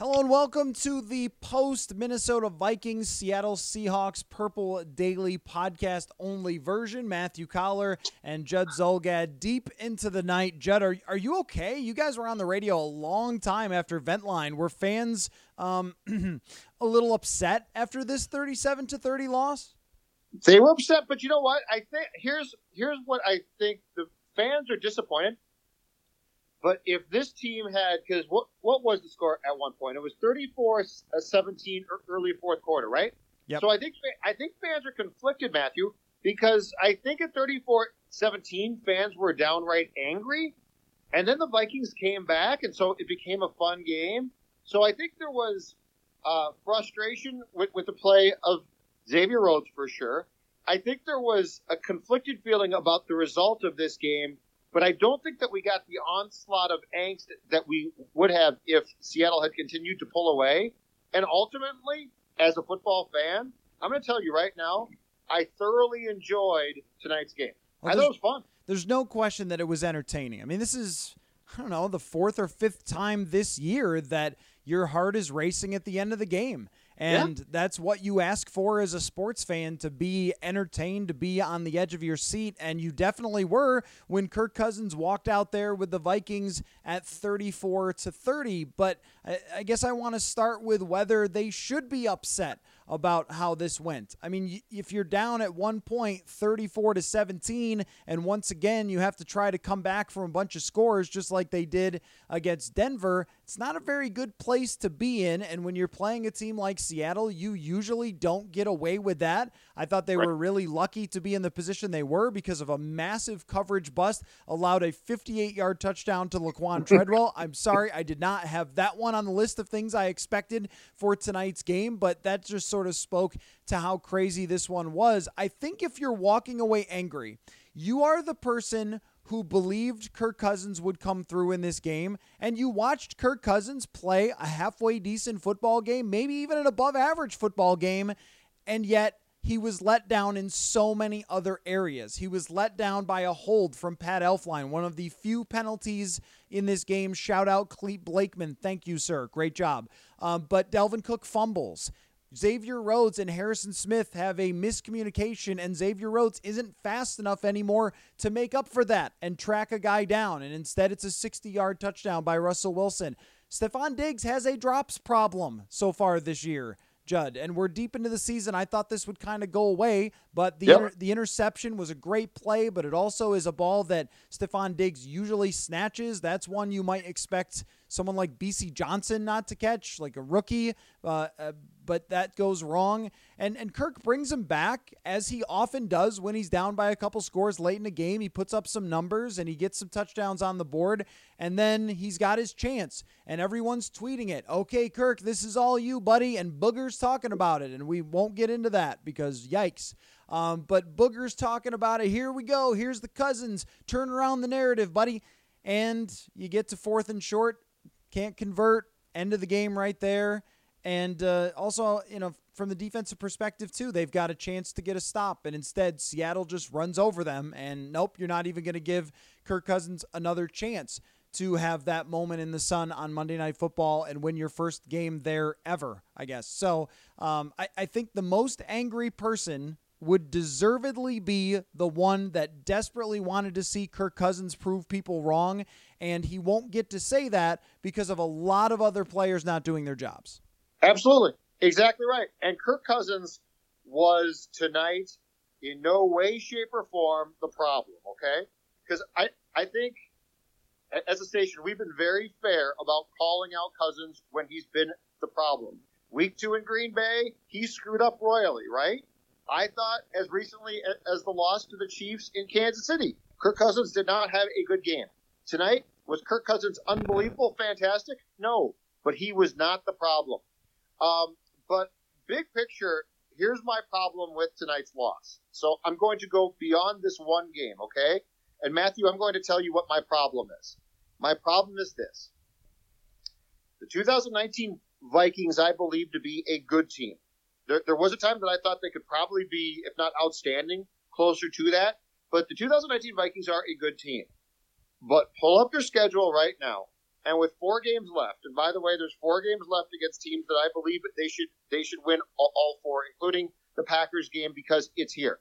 Hello and welcome to the post Minnesota Vikings Seattle Seahawks Purple Daily podcast only version. Matthew Coller and Judd Zulgad deep into the night. Judd, are, are you okay? You guys were on the radio a long time after Ventline. Were fans um, a little upset after this 37 to 30 loss? They were upset, but you know what? I think here's here's what I think the fans are disappointed but if this team had, because what what was the score at one point? It was 34-17 early fourth quarter, right? Yep. So I think I think fans are conflicted, Matthew, because I think at 34-17 fans were downright angry, and then the Vikings came back, and so it became a fun game. So I think there was uh, frustration with, with the play of Xavier Rhodes for sure. I think there was a conflicted feeling about the result of this game but I don't think that we got the onslaught of angst that we would have if Seattle had continued to pull away. And ultimately, as a football fan, I'm going to tell you right now, I thoroughly enjoyed tonight's game. Well, I thought it was fun. There's no question that it was entertaining. I mean, this is, I don't know, the fourth or fifth time this year that your heart is racing at the end of the game. And yeah. that's what you ask for as a sports fan to be entertained, to be on the edge of your seat. And you definitely were when Kirk Cousins walked out there with the Vikings at 34 to 30. But I, I guess I want to start with whether they should be upset about how this went. I mean, if you're down at one point 34 to 17 and once again you have to try to come back from a bunch of scores just like they did against Denver, it's not a very good place to be in and when you're playing a team like Seattle, you usually don't get away with that. I thought they right. were really lucky to be in the position they were because of a massive coverage bust allowed a 58-yard touchdown to Laquan Treadwell. I'm sorry, I did not have that one on the list of things I expected for tonight's game, but that just sort of spoke to how crazy this one was. I think if you're walking away angry, you are the person who believed Kirk Cousins would come through in this game, and you watched Kirk Cousins play a halfway decent football game, maybe even an above average football game, and yet he was let down in so many other areas. He was let down by a hold from Pat Elflein, one of the few penalties in this game. Shout out Clete Blakeman. Thank you, sir. Great job. Um, but Dalvin Cook fumbles. Xavier Rhodes and Harrison Smith have a miscommunication, and Xavier Rhodes isn't fast enough anymore to make up for that and track a guy down. And instead, it's a 60 yard touchdown by Russell Wilson. Stefon Diggs has a drops problem so far this year. Judd. And we're deep into the season. I thought this would kind of go away, but the yep. inter- the interception was a great play, but it also is a ball that Stefon Diggs usually snatches. That's one you might expect someone like Bisi Johnson not to catch, like a rookie. Uh, uh, but that goes wrong. And and Kirk brings him back as he often does when he's down by a couple scores late in the game. He puts up some numbers and he gets some touchdowns on the board, and then he's got his chance. And everyone's tweeting it. Okay, Kirk, this is all you, buddy. And Booger's talking about it, and we won't get into that because yikes. Um, but Booger's talking about it. Here we go. Here's the cousins. Turn around the narrative, buddy. And you get to fourth and short, can't convert. End of the game right there. And uh, also, you know, from the defensive perspective, too, they've got a chance to get a stop. And instead, Seattle just runs over them. And nope, you're not even going to give Kirk Cousins another chance to have that moment in the sun on Monday Night Football and win your first game there ever, I guess. So um, I, I think the most angry person would deservedly be the one that desperately wanted to see Kirk Cousins prove people wrong. And he won't get to say that because of a lot of other players not doing their jobs. Absolutely. Exactly right. And Kirk Cousins was tonight in no way, shape, or form the problem. Okay, because I I think as a station we've been very fair about calling out Cousins when he's been the problem. Week two in Green Bay, he screwed up royally, right? I thought as recently as the loss to the Chiefs in Kansas City, Kirk Cousins did not have a good game. Tonight, was Kirk Cousins unbelievable, fantastic? No, but he was not the problem. Um, but big picture, here's my problem with tonight's loss. So I'm going to go beyond this one game, okay? And Matthew, I'm going to tell you what my problem is. My problem is this. The 2019 Vikings, I believe to be a good team. There, there was a time that I thought they could probably be, if not outstanding, closer to that. But the 2019 Vikings are a good team. But pull up your schedule right now, and with four games left, and by the way, there's four games left against teams that I believe they should they should win all, all four, including the Packers game because it's here.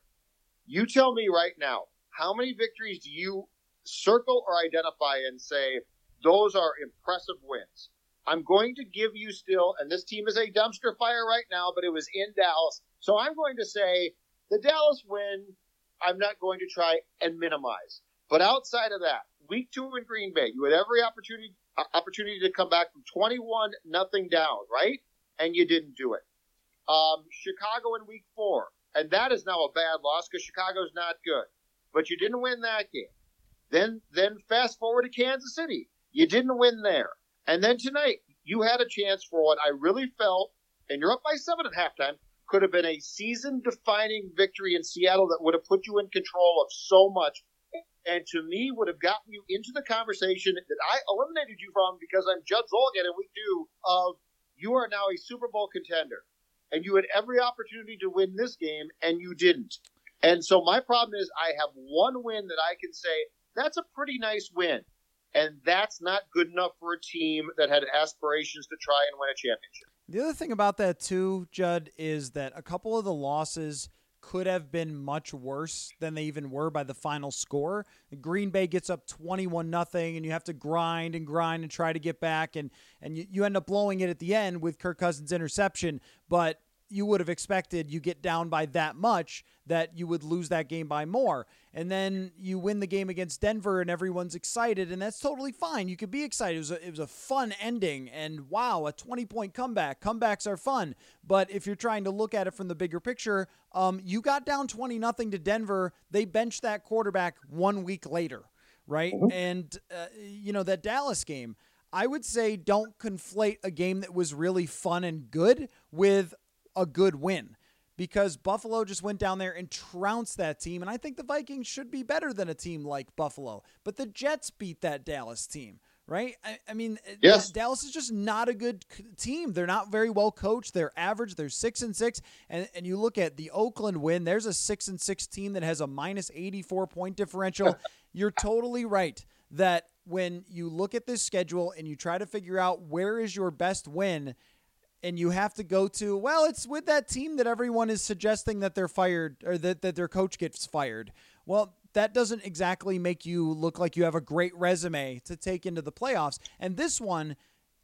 You tell me right now, how many victories do you circle or identify and say those are impressive wins? I'm going to give you still, and this team is a dumpster fire right now, but it was in Dallas. So I'm going to say the Dallas win, I'm not going to try and minimize. But outside of that, week two in Green Bay, you had every opportunity uh, opportunity to come back from 21 nothing down, right? And you didn't do it. Um, Chicago in week four, and that is now a bad loss because Chicago's not good. But you didn't win that game. Then, then fast forward to Kansas City, you didn't win there. And then tonight, you had a chance for what I really felt, and you're up by seven at halftime, could have been a season defining victory in Seattle that would have put you in control of so much and to me would have gotten you into the conversation that I eliminated you from because I'm Judd Zulgad in week two of you are now a Super Bowl contender. And you had every opportunity to win this game and you didn't. And so my problem is I have one win that I can say that's a pretty nice win. And that's not good enough for a team that had aspirations to try and win a championship. The other thing about that too, Judd, is that a couple of the losses could have been much worse than they even were by the final score. Green Bay gets up 21 nothing and you have to grind and grind and try to get back and and you, you end up blowing it at the end with Kirk Cousins interception, but you would have expected you get down by that much that you would lose that game by more. And then you win the game against Denver and everyone's excited, and that's totally fine. You could be excited. It was a, it was a fun ending, and wow, a 20 point comeback. Comebacks are fun. But if you're trying to look at it from the bigger picture, um, you got down 20 nothing to Denver. They benched that quarterback one week later, right? Mm-hmm. And, uh, you know, that Dallas game. I would say don't conflate a game that was really fun and good with a good win because Buffalo just went down there and trounced that team. And I think the Vikings should be better than a team like Buffalo. But the Jets beat that Dallas team, right? I, I mean, uh, yes. Dallas is just not a good team. They're not very well coached. They're average. They're six and six. And, and you look at the Oakland win, there's a six and six team that has a minus 84 point differential. You're totally right that when you look at this schedule and you try to figure out where is your best win, and you have to go to well it's with that team that everyone is suggesting that they're fired or that, that their coach gets fired well that doesn't exactly make you look like you have a great resume to take into the playoffs and this one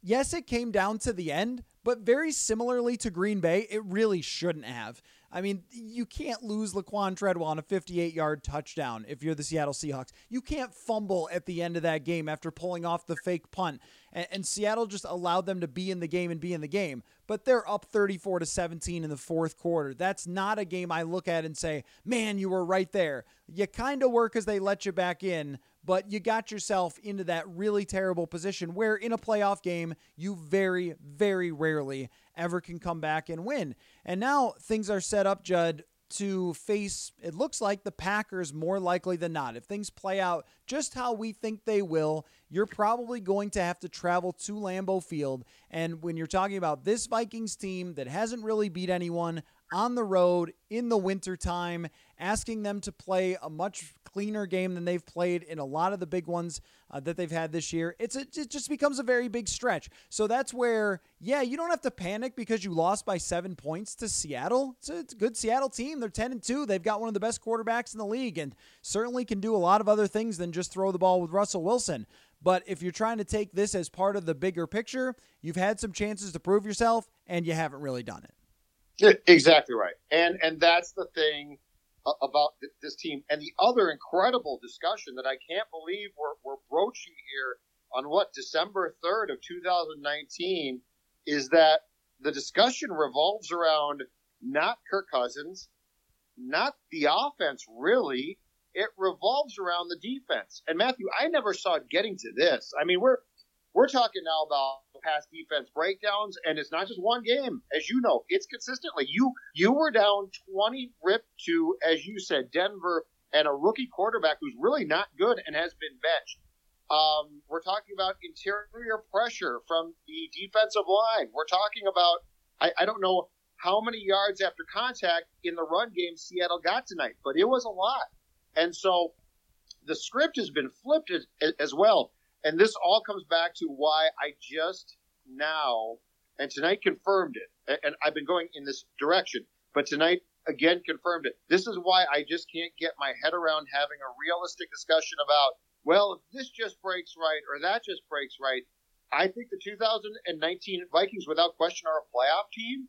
yes it came down to the end but very similarly to green bay it really shouldn't have I mean, you can't lose Laquan Treadwell on a 58 yard touchdown if you're the Seattle Seahawks. You can't fumble at the end of that game after pulling off the fake punt. And, and, Seattle just allowed them to be in the game and be in the game. But they're up 34 to 17 in the fourth quarter. That's not a game I look at and say, man, you were right there. You kind of were because they let you back in, but you got yourself into that really terrible position where in a playoff game, you very, very rarely ever can come back and win. And now things are set up, Judd, to face, it looks like the Packers more likely than not. If things play out just how we think they will, you're probably going to have to travel to Lambeau Field. And when you're talking about this Vikings team that hasn't really beat anyone on the road in the wintertime, asking them to play a much cleaner game than they've played in a lot of the big ones uh, that they've had this year. It's a, it just becomes a very big stretch. So that's where, yeah, you don't have to panic because you lost by seven points to Seattle. It's a, it's a good Seattle team. They're ten and two. They've got one of the best quarterbacks in the league, and certainly can do a lot of other things than just throw the ball with Russell Wilson. But if you're trying to take this as part of the bigger picture, you've had some chances to prove yourself and you haven't really done it. Exactly right. And and that's the thing about this team. And the other incredible discussion that I can't believe we're, we're broaching here on what December 3rd of 2019 is that the discussion revolves around not Kirk Cousins, not the offense really. It revolves around the defense. And Matthew, I never saw it getting to this. I mean, we're we're talking now about past defense breakdowns, and it's not just one game, as you know, it's consistently. You you were down 20 rip to, as you said, Denver and a rookie quarterback who's really not good and has been benched. Um, we're talking about interior pressure from the defensive line. We're talking about I, I don't know how many yards after contact in the run game Seattle got tonight, but it was a lot. And so the script has been flipped as, as well. And this all comes back to why I just now, and tonight confirmed it. And I've been going in this direction, but tonight again confirmed it. This is why I just can't get my head around having a realistic discussion about, well, if this just breaks right or that just breaks right. I think the 2019 Vikings, without question, are a playoff team.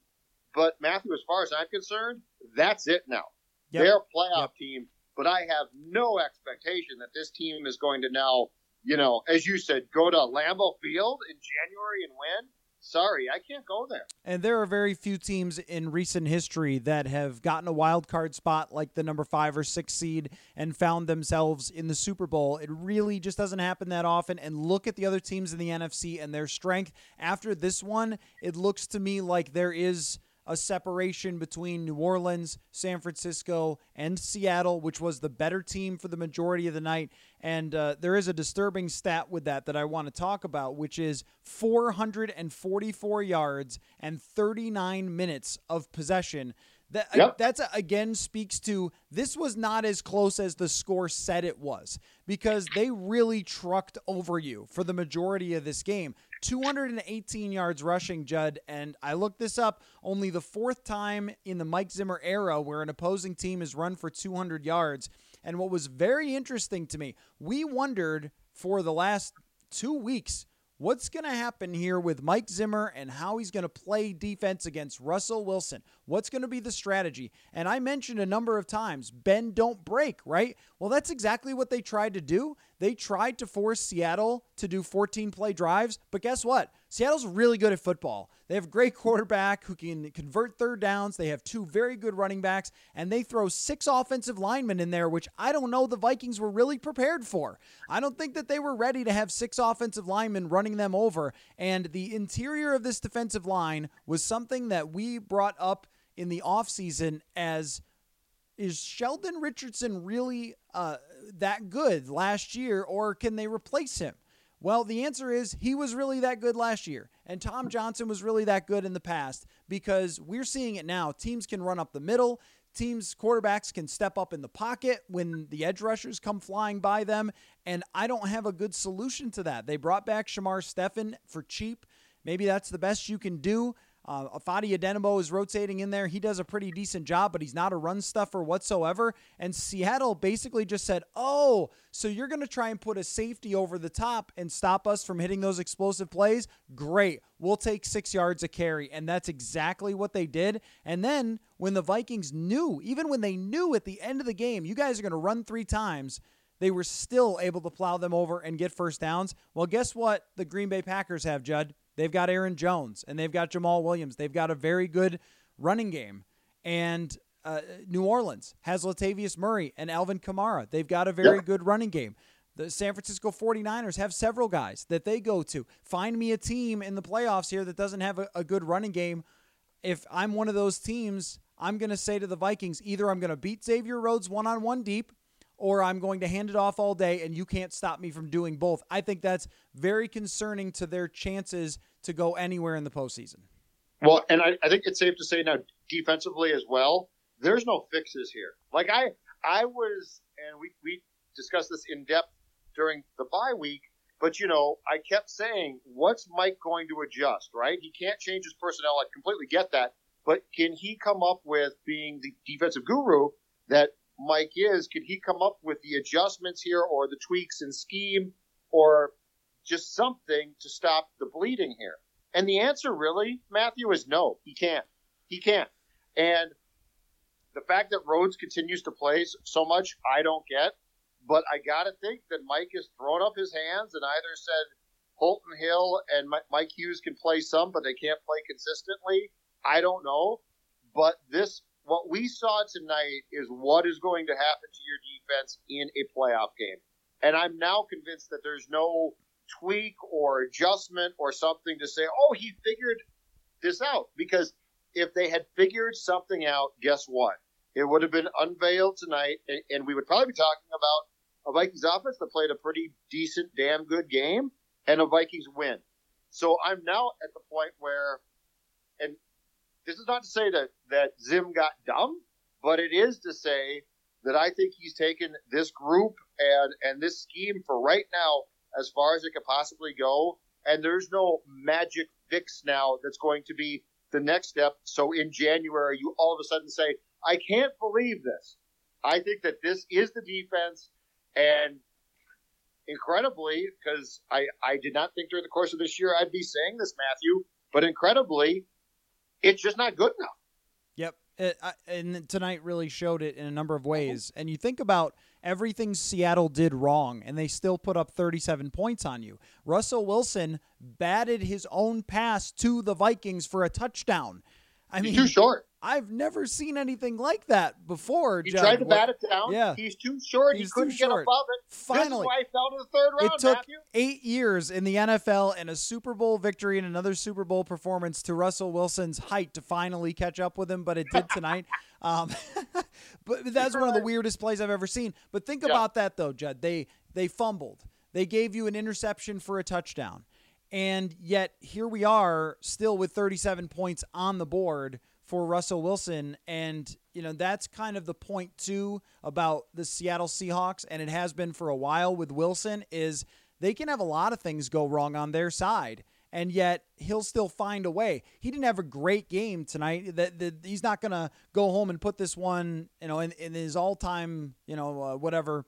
But Matthew, as far as I'm concerned, that's it now. Yep. They're a playoff yep. team, but I have no expectation that this team is going to now, you know, as you said, go to Lambeau Field in January and win. Sorry, I can't go there. And there are very few teams in recent history that have gotten a wild card spot like the number five or six seed and found themselves in the Super Bowl. It really just doesn't happen that often. And look at the other teams in the NFC and their strength. After this one, it looks to me like there is a separation between New Orleans, San Francisco, and Seattle, which was the better team for the majority of the night. And uh, there is a disturbing stat with that that I want to talk about, which is 444 yards and 39 minutes of possession. That yep. that's again speaks to this was not as close as the score said it was because they really trucked over you for the majority of this game. 218 yards rushing, Judd. And I looked this up only the fourth time in the Mike Zimmer era where an opposing team has run for 200 yards. And what was very interesting to me, we wondered for the last two weeks What's going to happen here with Mike Zimmer and how he's going to play defense against Russell Wilson? What's going to be the strategy? And I mentioned a number of times bend, don't break, right? Well, that's exactly what they tried to do. They tried to force Seattle to do 14 play drives, but guess what? Seattle's really good at football. They have a great quarterback who can convert third downs. They have two very good running backs, and they throw six offensive linemen in there, which I don't know the Vikings were really prepared for. I don't think that they were ready to have six offensive linemen running them over. And the interior of this defensive line was something that we brought up in the offseason as is Sheldon Richardson really uh, that good last year, or can they replace him? Well, the answer is he was really that good last year, and Tom Johnson was really that good in the past because we're seeing it now. Teams can run up the middle. Teams' quarterbacks can step up in the pocket when the edge rushers come flying by them, and I don't have a good solution to that. They brought back Shamar Stephen for cheap. Maybe that's the best you can do. Uh, Ifeadi Odenigbo is rotating in there. He does a pretty decent job, but he's not a run stuffer whatsoever. And Seattle basically just said, Oh, so you're going to try and put a safety over the top and stop us from hitting those explosive plays? Great. We'll take six yards a carry. And that's exactly what they did. And then when the Vikings knew, even when they knew at the end of the game, you guys are going to run three times, they were still able to plow them over and get first downs. Well, guess what the Green Bay Packers have, Judd? They've got Aaron Jones and they've got Jamaal Williams. They've got a very good running game. And uh, New Orleans has Latavius Murray and Alvin Kamara. They've got a very good running game. The San Francisco 49ers have several guys that they go to. Find me a team in the playoffs here that doesn't have a, a good running game. If I'm one of those teams, I'm going to say to the Vikings either I'm going to beat Xavier Rhodes one on one deep or I'm going to hand it off all day and you can't stop me from doing both. I think that's very concerning to their chances to go anywhere in the postseason. Well, and I, I think it's safe to say now defensively as well, there's no fixes here. Like I I was and we, we discussed this in depth during the bye week, but you know, I kept saying, what's Mike going to adjust, right? He can't change his personnel. I completely get that. But can he come up with being the defensive guru that Mike is, could he come up with the adjustments here or the tweaks in scheme or just something to stop the bleeding here? And the answer really, Matthew, is no. He can't. He can't. And the fact that Rhodes continues to play so much, I don't get. But I got to think that Mike has thrown up his hands and either said Holton Hill and Mike Hughes can play some, but they can't play consistently. I don't know. But this, what we saw tonight is what is going to happen to your defense in a playoff game. And I'm now convinced that there's no tweak or adjustment or something to say, oh, he figured this out. Because if they had figured something out, guess what? It would have been unveiled tonight, and we would probably be talking about a Vikings offense that played a pretty decent, damn good game, and a Vikings win. So I'm now at the point where, and this is not to say that that Zim got dumb, but it is to say that I think he's taken this group and and this scheme for right now as far as it could possibly go. And there's no magic fix now that's going to be the next step. So in January, you all of a sudden say, I can't believe this. I think that this is the defense. And incredibly, because I, I did not think during the course of this year I'd be saying this, Matthew, but incredibly, it's just not good enough. Yep. It, I, and tonight really showed it in a number of mm-hmm. ways. And you think about everything Seattle did wrong, and they still put up 37 points on you. Russell Wilson batted his own pass to the Vikings for a touchdown. I He's mean, too short. I've never seen anything like that before. He Judd. tried to bat it down. Yeah. He's too short. He's he couldn't get above it. This Finally. why he fell to the third round, It took Matthew. eight years in the NFL and a Super Bowl victory and another Super Bowl performance to Russell Wilson's height to finally catch up with him, but it did tonight. um, but that's one of the weirdest plays I've ever seen. But think Yeah. about that though, Judd. They they fumbled. They gave you an interception for a touchdown, and yet here we are still with 37 points on the board for Russell Wilson. And, you know, that's kind of the point, too, about the Seattle Seahawks, and it has been for a while with Wilson, is they can have a lot of things go wrong on their side. And yet he'll still find a way. He didn't have a great game tonight. That he's not gonna go home and put this one, you know, in, in his all-time, you know, uh, whatever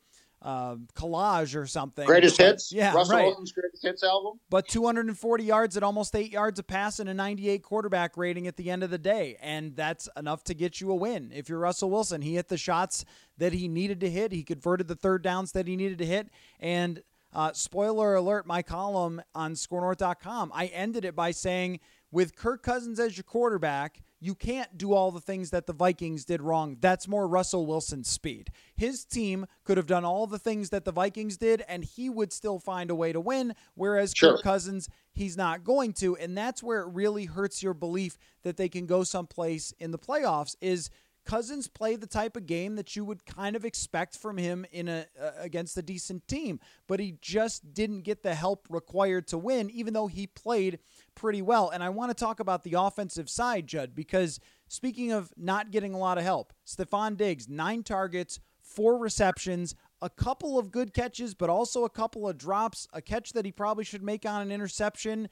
uh, collage or something. Greatest hits. yeah, Russell right. Wilson's greatest hits album. But 240 yards at almost eight yards a pass and a 98 quarterback rating at the end of the day. And that's enough to get you a win. If you're Russell Wilson, he hit the shots that he needed to hit. He converted the third downs that he needed to hit. And uh, spoiler alert, my column on skornorth.com, I ended it by saying, with Kirk Cousins as your quarterback, you can't do all the things that the Vikings did wrong. That's more Russell Wilson's speed. His team could have done all the things that the Vikings did, and he would still find a way to win. Whereas Sure. Kirk Cousins, he's not going to. And that's where it really hurts your belief that they can go someplace in the playoffs is Cousins play the type of game that you would kind of expect from him in a uh, against a decent team, but he just didn't get the help required to win even though he played pretty well. And I want to talk about the offensive side, Judd, because speaking of not getting a lot of help, Stefon Diggs, 9 targets, 4 receptions, a couple of good catches, but also a couple of drops, a catch that he probably should make on an interception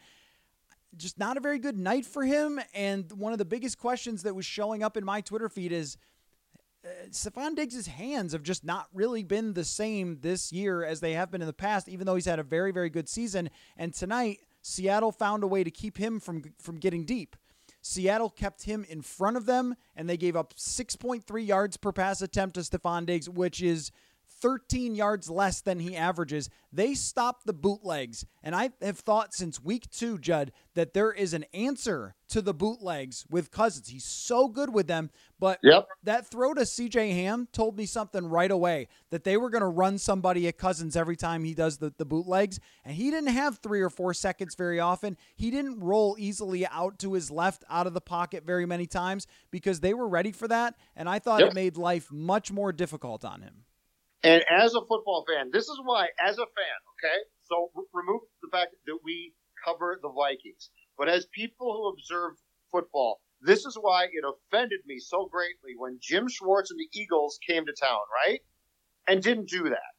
just not a very good night for him. And one of the biggest questions that was showing up in my Twitter feed is uh, Stefon Diggs' hands have just not really been the same this year as they have been in the past, even though he's had a very, very good season. And tonight, Seattle found a way to keep him from from getting deep. Seattle kept him in front of them, and they gave up 6.3 yards per pass attempt to Stefon Diggs, which is 13 yards less than he averages. They stopped the bootlegs. And I have thought since week two, Judd, that there is an answer to the bootlegs with Cousins. He's so good with them. But Yep. that throw to CJ Ham told me something right away that they were going to run somebody at Cousins every time he does the, the bootlegs. And he didn't have three or four seconds very often. He didn't roll easily out to his left out of the pocket very many times because they were ready for that. And I thought Yep. it made life much more difficult on him. And as a football fan, this is why, as a fan, okay, so r- remove the fact that we cover the Vikings, but as people who observe football, this is why it offended me so greatly when Jim Schwartz and the Eagles came to town, right? And didn't do that.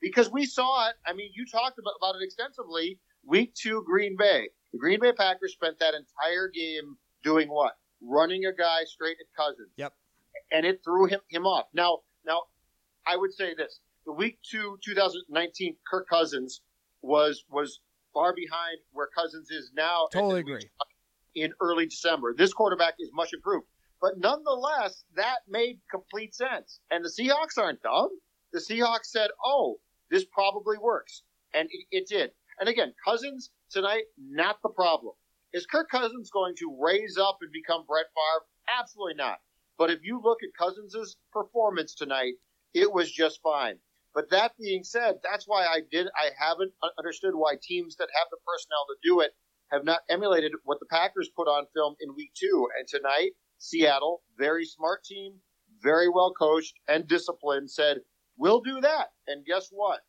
Because we saw it, I mean, you talked about, about it extensively. Week two, Green Bay. The Green Bay Packers spent that entire game doing what? Running a guy straight at Cousins. Yep. And it threw him, him off. Now, now, I would say this: the week two, 2019, Kirk Cousins was was far behind where Cousins is now. Totally agree. In early December, this quarterback is much improved, but nonetheless, that made complete sense. And the Seahawks aren't dumb. The Seahawks said, "Oh, this probably works," and it, it did. And again, Cousins tonight, not the problem. Is Kirk Cousins going to raise up and become Brett Favre? Absolutely not. But if you look at Cousins' performance tonight, it was just fine. But that being said, that's why I did. I haven't understood why teams that have the personnel to do it have not emulated what the Packers put on film in Week Two. And tonight, Seattle, very smart team, very well coached and disciplined, said we'll do that. And guess what?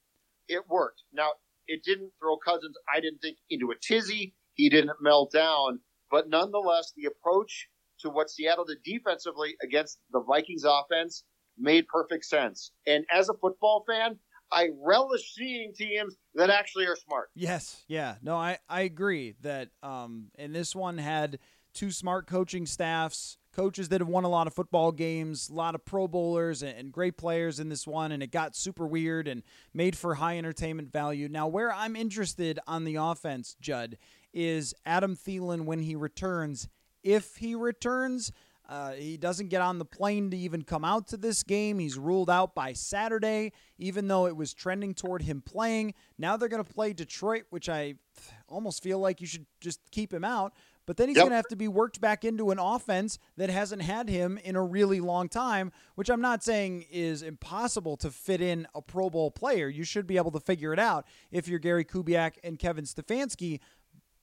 It worked. Now it didn't throw Cousins. I didn't think into a tizzy. He didn't melt down. But nonetheless, the approach to what Seattle did defensively against the Vikings offense made perfect sense. And as a football fan, I relish seeing teams that actually are smart. Yes, yeah. No, I, I agree that um and this one had two smart coaching staffs, coaches that have won a lot of football games, a lot of pro bowlers and, and great players in this one and it got super weird and made for high entertainment value. Now, where I'm interested on the offense, Judd, is Adam Thielen when he returns. If he returns, uh, he doesn't get on the plane to even come out to this game. He's ruled out by Saturday, even though it was trending toward him playing. Now they're going to play Detroit, which I almost feel like you should just keep him out. But then he's yep. going to have to be worked back into an offense that hasn't had him in a really long time, which I'm not saying is impossible to fit in a Pro Bowl player. You should be able to figure it out if you're Gary Kubiak and Kevin Stefanski.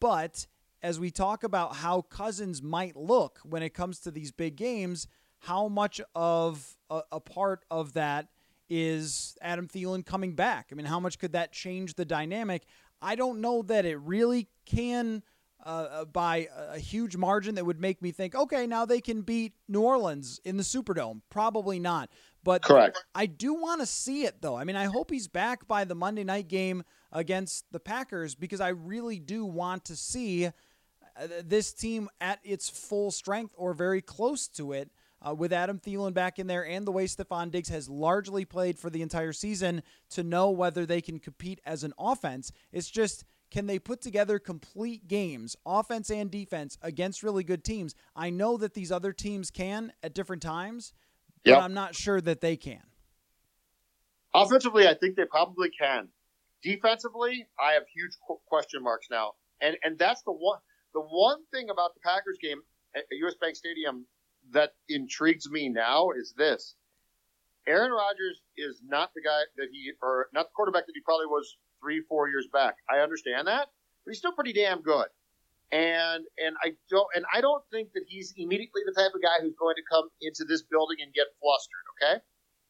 But as we talk about how Cousins might look when it comes to these big games, how much of a, a, part of that is Adam Thielen coming back? I mean, how much could that change the dynamic? I don't know that it really can uh, uh by a huge margin that would make me think, okay, now they can beat New Orleans in the Superdome. Probably not. But Correct. I do want to see it, though. I mean, I hope he's back by the Monday night game against the Packers because I really do want to see this team at its full strength or very close to it. Uh, with Adam Thielen back in there and the way Stefon Diggs has largely played for the entire season to know whether they can compete as an offense. It's just can they put together complete games, offense and defense, against really good teams? I know that these other teams can at different times, yep. but I'm not sure that they can. Offensively, I think they probably can. Defensively, I have huge question marks now, and and that's the one the one thing about the Packers game at US Bank Stadium that intrigues me now is this. Aaron Rodgers is not the guy that he, or not the quarterback that he probably was three, four years back. I understand that, but he's still pretty damn good. And and I don't and I don't think that he's immediately the type of guy who's going to come into this building and get flustered. Okay,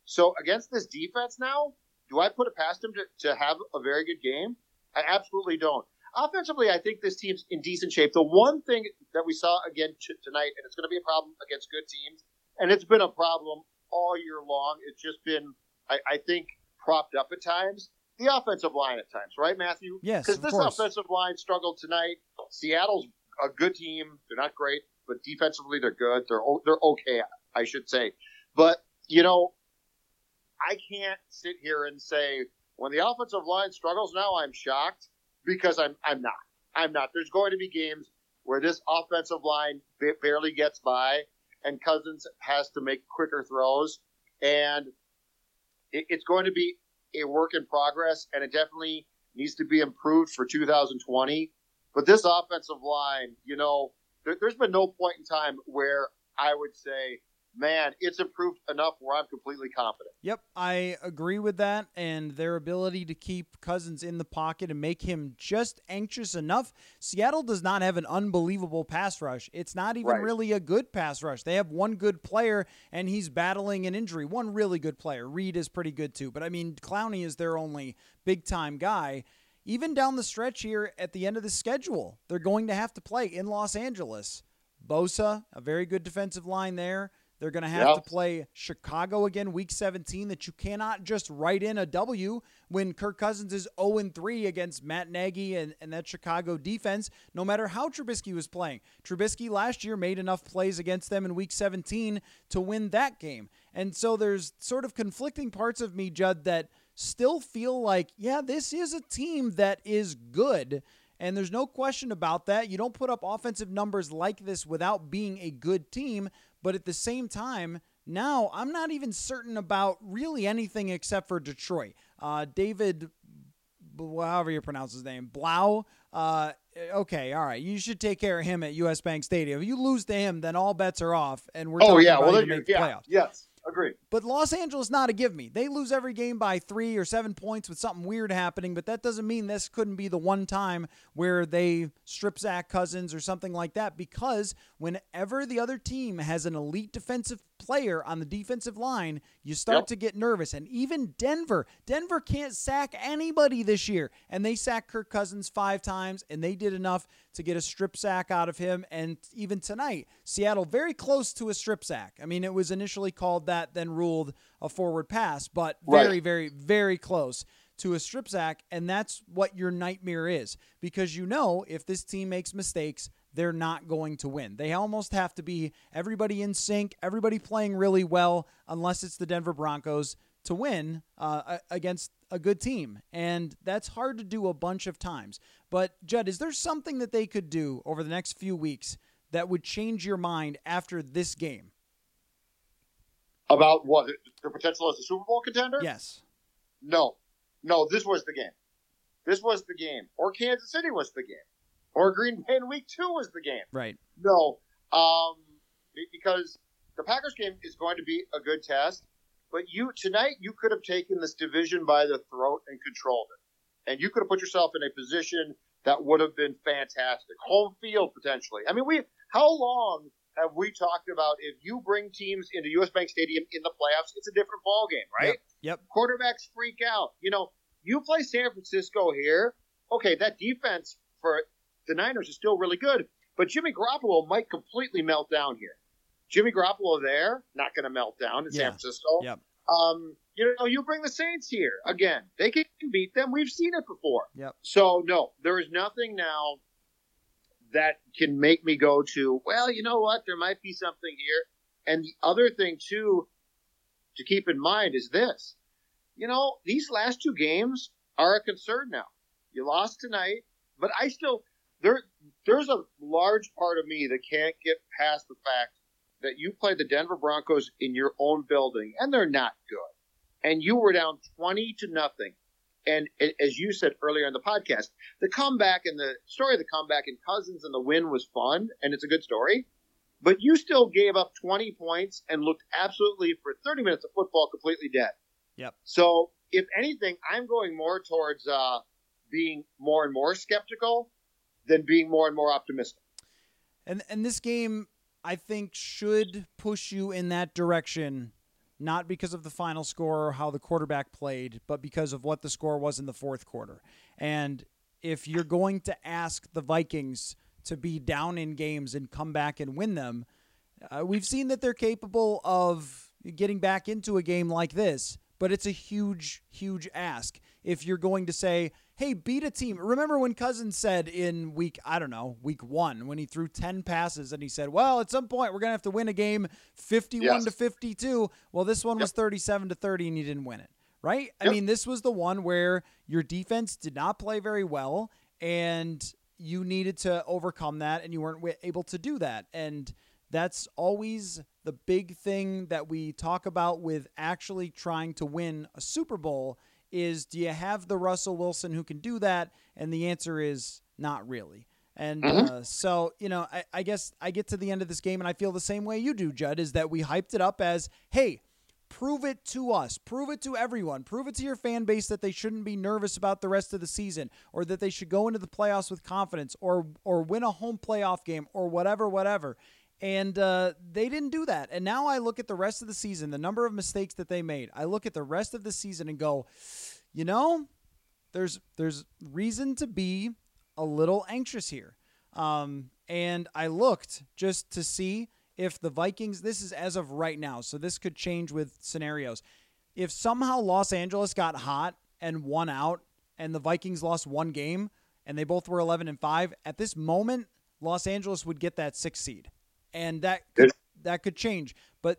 so against this defense now, do I put it past him to, to have a very good game? I absolutely don't. Offensively, I think this team's in decent shape. The one thing that we saw again t- tonight, and it's going to be a problem against good teams, and it's been a problem all year long. It's just been, I, I think, propped up at times. The offensive line at times, right, Matthew? Yes. Because this course. offensive line struggled tonight. Seattle's a good team. They're not great, but defensively they're good. They're they're okay, I should say. But you know, I can't sit here and say when the offensive line struggles now, I'm shocked because I'm I'm not. I'm not. There's going to be games where this offensive line barely gets by, and Cousins has to make quicker throws, and it, it's going to be a work in progress, and it definitely needs to be improved for 2020. But this offensive line, you know, there, there's been no point in time where I would say man, it's improved enough where I'm completely confident. Yep, I agree with that. And their ability to keep Cousins in the pocket and make him just anxious enough. Seattle does not have an unbelievable pass rush. It's not even right. really a good pass rush. They have one good player, and he's battling an injury. One really good player. Reed is pretty good too. But I mean, Clowney is their only big time guy. Even down the stretch here at the end of the schedule, they're going to have to play in Los Angeles. Bosa, a very good defensive line there. They're going to have yep. to play Chicago again week 17 that you cannot just write in a W when Kirk Cousins is 0 3 against Matt Nagy and, and that Chicago defense, no matter how Trubisky was playing. Trubisky last year made enough plays against them in week 17 to win that game. And so there's sort of conflicting parts of me, Judd, that still feel like, yeah, this is a team that is good And there's no question about that. You don't put up offensive numbers like this without being a good team. But at the same time, now I'm not even certain about really anything except for Detroit. Uh, David, however you pronounce his name, Blau. Uh, okay, all right. You should take care of him at US Bank Stadium. If you lose to him, then all bets are off, and we're oh yeah, well then make yeah, playoffs. Yes, agree. But Los Angeles not a give me. They lose every game by three or seven points with something weird happening, but that doesn't mean this couldn't be the one time where they strip Zach Cousins or something like that. Because whenever the other team has an elite defensive player on the defensive line, you start Yep. to get nervous. And even Denver, Denver can't sack anybody this year. And they sacked Kirk Cousins five times, and they did enough to get a strip sack out of him. And even tonight, Seattle very close to a strip sack. I mean, it was initially called that, then ruled a forward pass, but very, Right. very, very close to a strip sack. And that's what your nightmare is because you know if this team makes mistakes, they're not going to win. They almost have to be everybody in sync, everybody playing really well, unless it's the Denver Broncos to win uh, against a good team. And that's hard to do a bunch of times. But, Judd, is there something that they could do over the next few weeks that would change your mind after this game? About what their potential as a Super Bowl contender? Yes. No, no. This was the game. This was the game. Or Kansas City was the game. Or Green Bay in Week Two was the game. Right. No, um, because the Packers game is going to be a good test. But you tonight, you could have taken this division by the throat and controlled it, and you could have put yourself in a position that would have been fantastic. Home field potentially. I mean, we how long have we talked about if you bring teams into US Bank Stadium in the playoffs, it's a different ball game, right? Yep. quarterbacks freak out. You know, you play San Francisco here. Okay, that defense for the Niners is still really good, but Jimmy Garoppolo might completely melt down here. Jimmy Garoppolo there, not going to melt down in Yeah. San Francisco. Yep. Um, you know, you bring the Saints here again. They can beat them. We've seen it before. Yep. So no, there is nothing now that can make me go to. Well, you know what? There might be something here. And the other thing too to keep in mind is this. You know, these last two games are a concern now. You lost tonight, but I still there there's a large part of me that can't get past the fact that you played the Denver Broncos in your own building and they're not good. And you were down 20 to nothing. And as you said earlier in the podcast, the comeback and the story of the comeback and Cousins and the win was fun and it's a good story. But you still gave up 20 points and looked absolutely for 30 minutes of football completely dead. Yep. So, if anything, I'm going more towards uh, being more and more skeptical than being more and more optimistic. And and this game I think should push you in that direction not because of the final score or how the quarterback played, but because of what the score was in the fourth quarter. And if you're going to ask the Vikings to be down in games and come back and win them, uh, we've seen that they're capable of getting back into a game like this, but it's a huge, huge ask. If you're going to say, hey, beat a team. Remember when Cousins said in week, I don't know, week one, when he threw 10 passes and he said, well, at some point we're going to have to win a game 51 Yes. to 52. Well, this one was 37 to 30 and you didn't win it, right? I mean, this was the one where your defense did not play very well and you needed to overcome that and you weren't able to do that. And that's always the big thing that we talk about with actually trying to win a Super Bowl is do you have the Russell Wilson who can do that? And the answer is not really. And uh, so, you know, I, I guess I get to the end of this game and I feel the same way you do, Judd, is that we hyped it up as, hey, prove it to us, prove it to everyone, prove it to your fan base that they shouldn't be nervous about the rest of the season, or that they should go into the playoffs with confidence, or or win a home playoff game, or whatever, whatever. And uh, they didn't do that. And now I look at the rest of the season, the number of mistakes that they made. I look at the rest of the season and go, you know, there's there's reason to be a little anxious here. Um, and I looked just to see if the Vikings. This is as of right now, so this could change with scenarios. If somehow Los Angeles got hot and won out, and the Vikings lost one game, and they both were 11 and five, at this moment, Los Angeles would get that sixth seed, and that could, that could change. But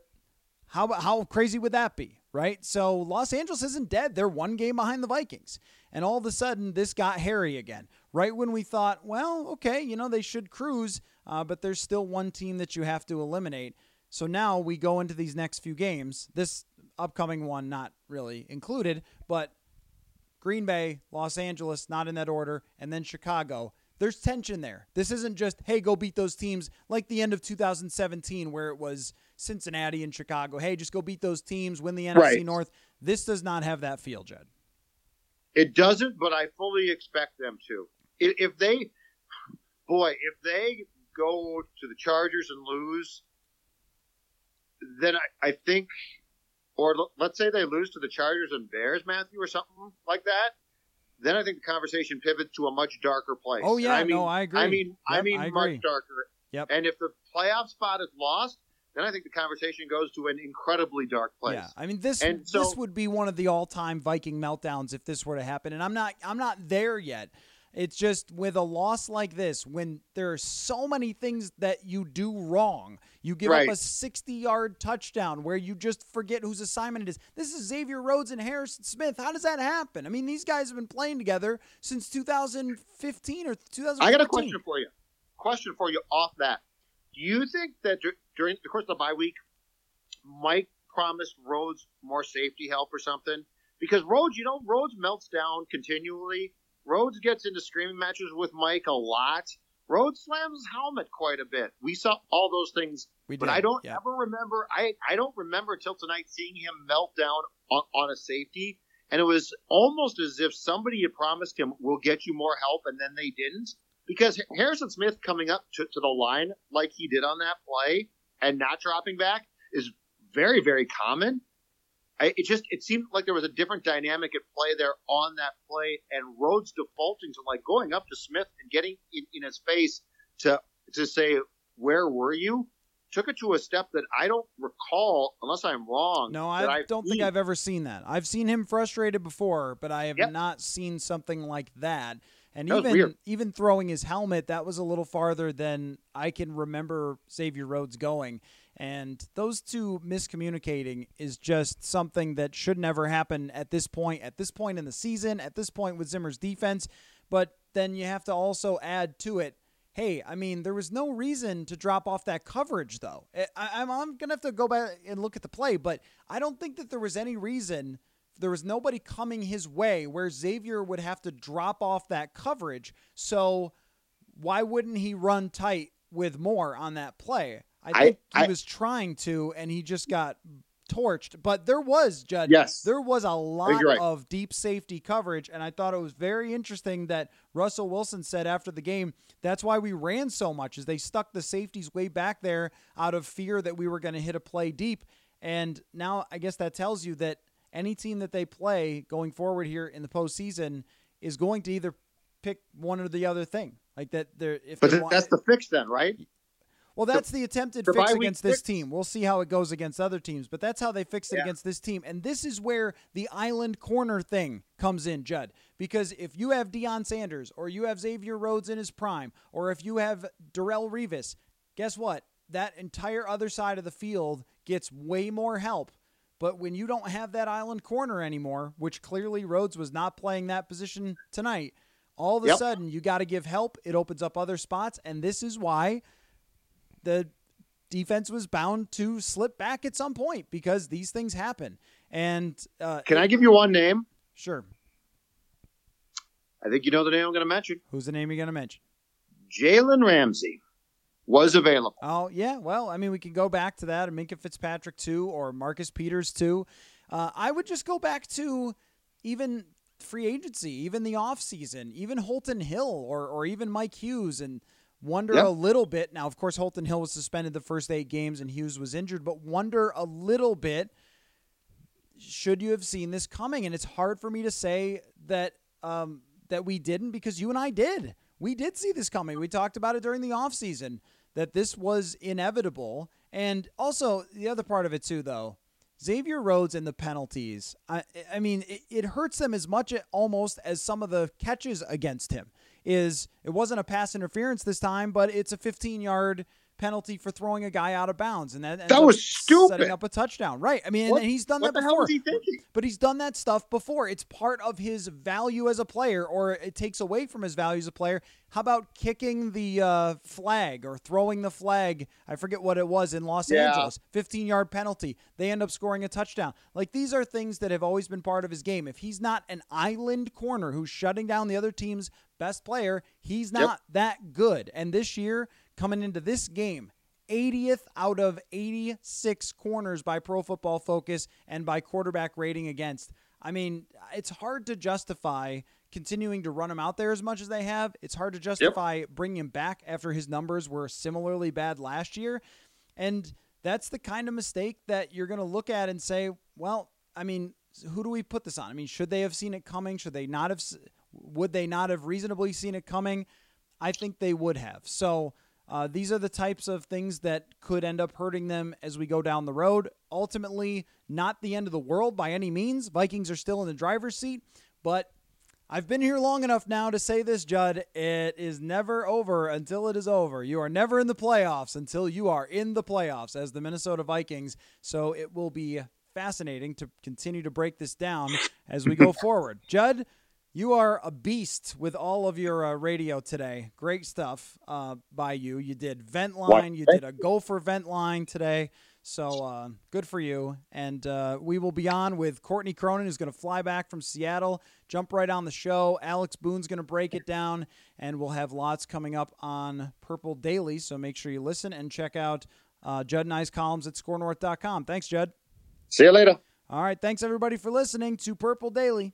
how how crazy would that be, right? So Los Angeles isn't dead. They're one game behind the Vikings. And all of a sudden, this got hairy again. Right when we thought, well, okay, you know, they should cruise, uh, but there's still one team that you have to eliminate. So now we go into these next few games. This upcoming one, not really included, but Green Bay, Los Angeles, not in that order, and then Chicago. There's tension there. This isn't just, hey, go beat those teams like the end of 2017, where it was Cincinnati and Chicago. Hey, just go beat those teams, win the NFC Right. North. This does not have that feel, Judd. It doesn't, but I fully expect them to. If they, boy, if they go to the Chargers and lose, then I, I think, or let's say they lose to the Chargers and Bears, Matthew, or something like that. Then I think the conversation pivots to a much darker place. Oh, yeah, I mean, no, I agree. I mean, I mean, I much darker. Yep. And if the playoff spot is lost, then I think the conversation goes to an incredibly dark place. Yeah, I mean this And so- this would be one of the all-time Viking meltdowns if this were to happen, and I'm not I'm not there yet. It's just with a loss like this, when there are so many things that you do wrong, you give Right. up a 60-yard touchdown where you just forget whose assignment it is. This is Xavier Rhodes and Harrison Smith. How does that happen? I mean, these guys have been playing together since 2015 or 2014. I got a question for you. Question for you off that. Do you think that during the course of the bye week, Mike promised Rhodes more safety help or something? Because Rhodes, you know, Rhodes melts down continually. Rhodes gets into screaming matches with Mike a lot. Rhodes slams his helmet quite a bit. We saw all those things, We but did, I don't yeah. ever remember. I I don't remember until tonight seeing him melt down on, on a safety, and it was almost as if somebody had promised him, "We'll get you more help," and then they didn't. Because Harrison Smith coming up to, to the line like he did on that play and not dropping back is very very common. I, it just it seemed like there was a different dynamic at play there on that play, and Rhodes defaulting to like going up to Smith and getting in, in his face to to say where were you took it to a step that I don't recall unless I'm wrong. No, I don't think. I've ever seen that. I've seen him frustrated before, but I have Yep. not seen something like that. And That even even throwing his helmet, that was a little farther than I can remember Xavier Rhodes going. And those two miscommunicating is just something that should never happen at this point, at this point in the season, at this point with Zimmer's defense. But then you have to also add to it hey, I mean, there was no reason to drop off that coverage, though. Eh, I, I'm, I'm going to have to go back and look at the play, but I don't think that there was any reason. There was nobody coming his way where Xavier would have to drop off that coverage. So why wouldn't he run tight with Moore on that play? I I- think he I- was trying to, and he just got torched. But there was, Judd. Yes. There was a lot right. of deep safety coverage, and I thought it was very interesting that Russell Wilson said after the game that's why we ran so much, is they stuck the safeties way back there out of fear that we were going to hit a play deep. And now I guess that tells you that any team that they play going forward here in the postseason is going to either pick one or the other thing. Like that, they're if But they th- want, that's the fix then, right? Well, that's the attempted fix against this team. We'll see how it goes against other teams, but that's how they fixed it Yeah. against this team. And this is where the island corner thing comes in, Judd. Because if you have Deion Sanders or you have Xavier Rhodes in his prime, or if you have Darrelle Revis, guess what? That entire other side of the field gets way more help. But when you don't have that island corner anymore, which clearly Rhodes was not playing that position tonight, all of a Yep. sudden you got to give help. It opens up other spots. And this is why the defense was bound to slip back at some point because these things happen. And uh, Can I give you one name? Sure. I think you know the name I'm going to mention. Who's the name you're going to mention? Jalen Ramsey was available. Oh yeah, well, I mean, we can go back to that, and Minkah Fitzpatrick too, or Marcus Peters too. Uh, I would just go back to even free agency, even the offseason, even Holton Hill, or or even Mike Hughes, and wonder Yep. a little bit. Now, of course, Holton Hill was suspended the first eight games, and Hughes was injured, but wonder a little bit. Should you have seen this coming? And it's hard for me to say that um, that we didn't because you and I did. We did see this coming. We talked about it during the offseason that this was inevitable. And also, the other part of it, too, though, Xavier Rhodes and the penalties. I, I mean, it, it hurts them as much almost as some of the catches against him. Is it wasn't a pass interference this time, but it's a 15 yard penalty for throwing a guy out of bounds, and that, that was stupid. Setting up a touchdown, right? I mean, what, and he's done that before. What the hell is he thinking? But he's done that stuff before. It's part of his value as a player, or it takes away from his value as a player. How about kicking the uh, flag or throwing the flag? I forget what it was in Los Yeah. Angeles. 15 yard penalty. They end up scoring a touchdown. Like these are things that have always been part of his game. If he's not an island corner who's shutting down the other team's best player, he's not that good. And this year, coming into this game, 80th out of 86 corners by Pro Football Focus and by quarterback rating against. I mean, it's hard to justify continuing to run him out there as much as they have. It's hard to justify bringing him back after his numbers were similarly bad last year. And that's the kind of mistake that you're going to look at and say, well, I mean, who do we put this on? I mean, should they have seen it coming? Should they not have? Would they not have reasonably seen it coming? I think they would have. So uh, these are the types of things that could end up hurting them as we go down the road. Ultimately, not the end of the world by any means. Vikings are still in the driver's seat, but I've been here long enough now to say this, Judd. It is never over until it is over. You are never in the playoffs until you are in the playoffs as the Minnesota Vikings. So it will be fascinating to continue to break this down as we go forward. Judd, you are a beast with all of your uh, radio today. Great stuff uh, by you. You did vent line. You did a go for vent line today. So uh, good for you. And uh, we will be on with Courtney Cronin, who's going to fly back from Seattle, jump right on the show. Alex Boone's going to break it down, and we'll have lots coming up on Purple Daily. So make sure you listen and check out uh, Judd and I's columns at skornorth.com. Thanks, Judd. See you later. All right. Thanks, everybody, for listening to Purple Daily.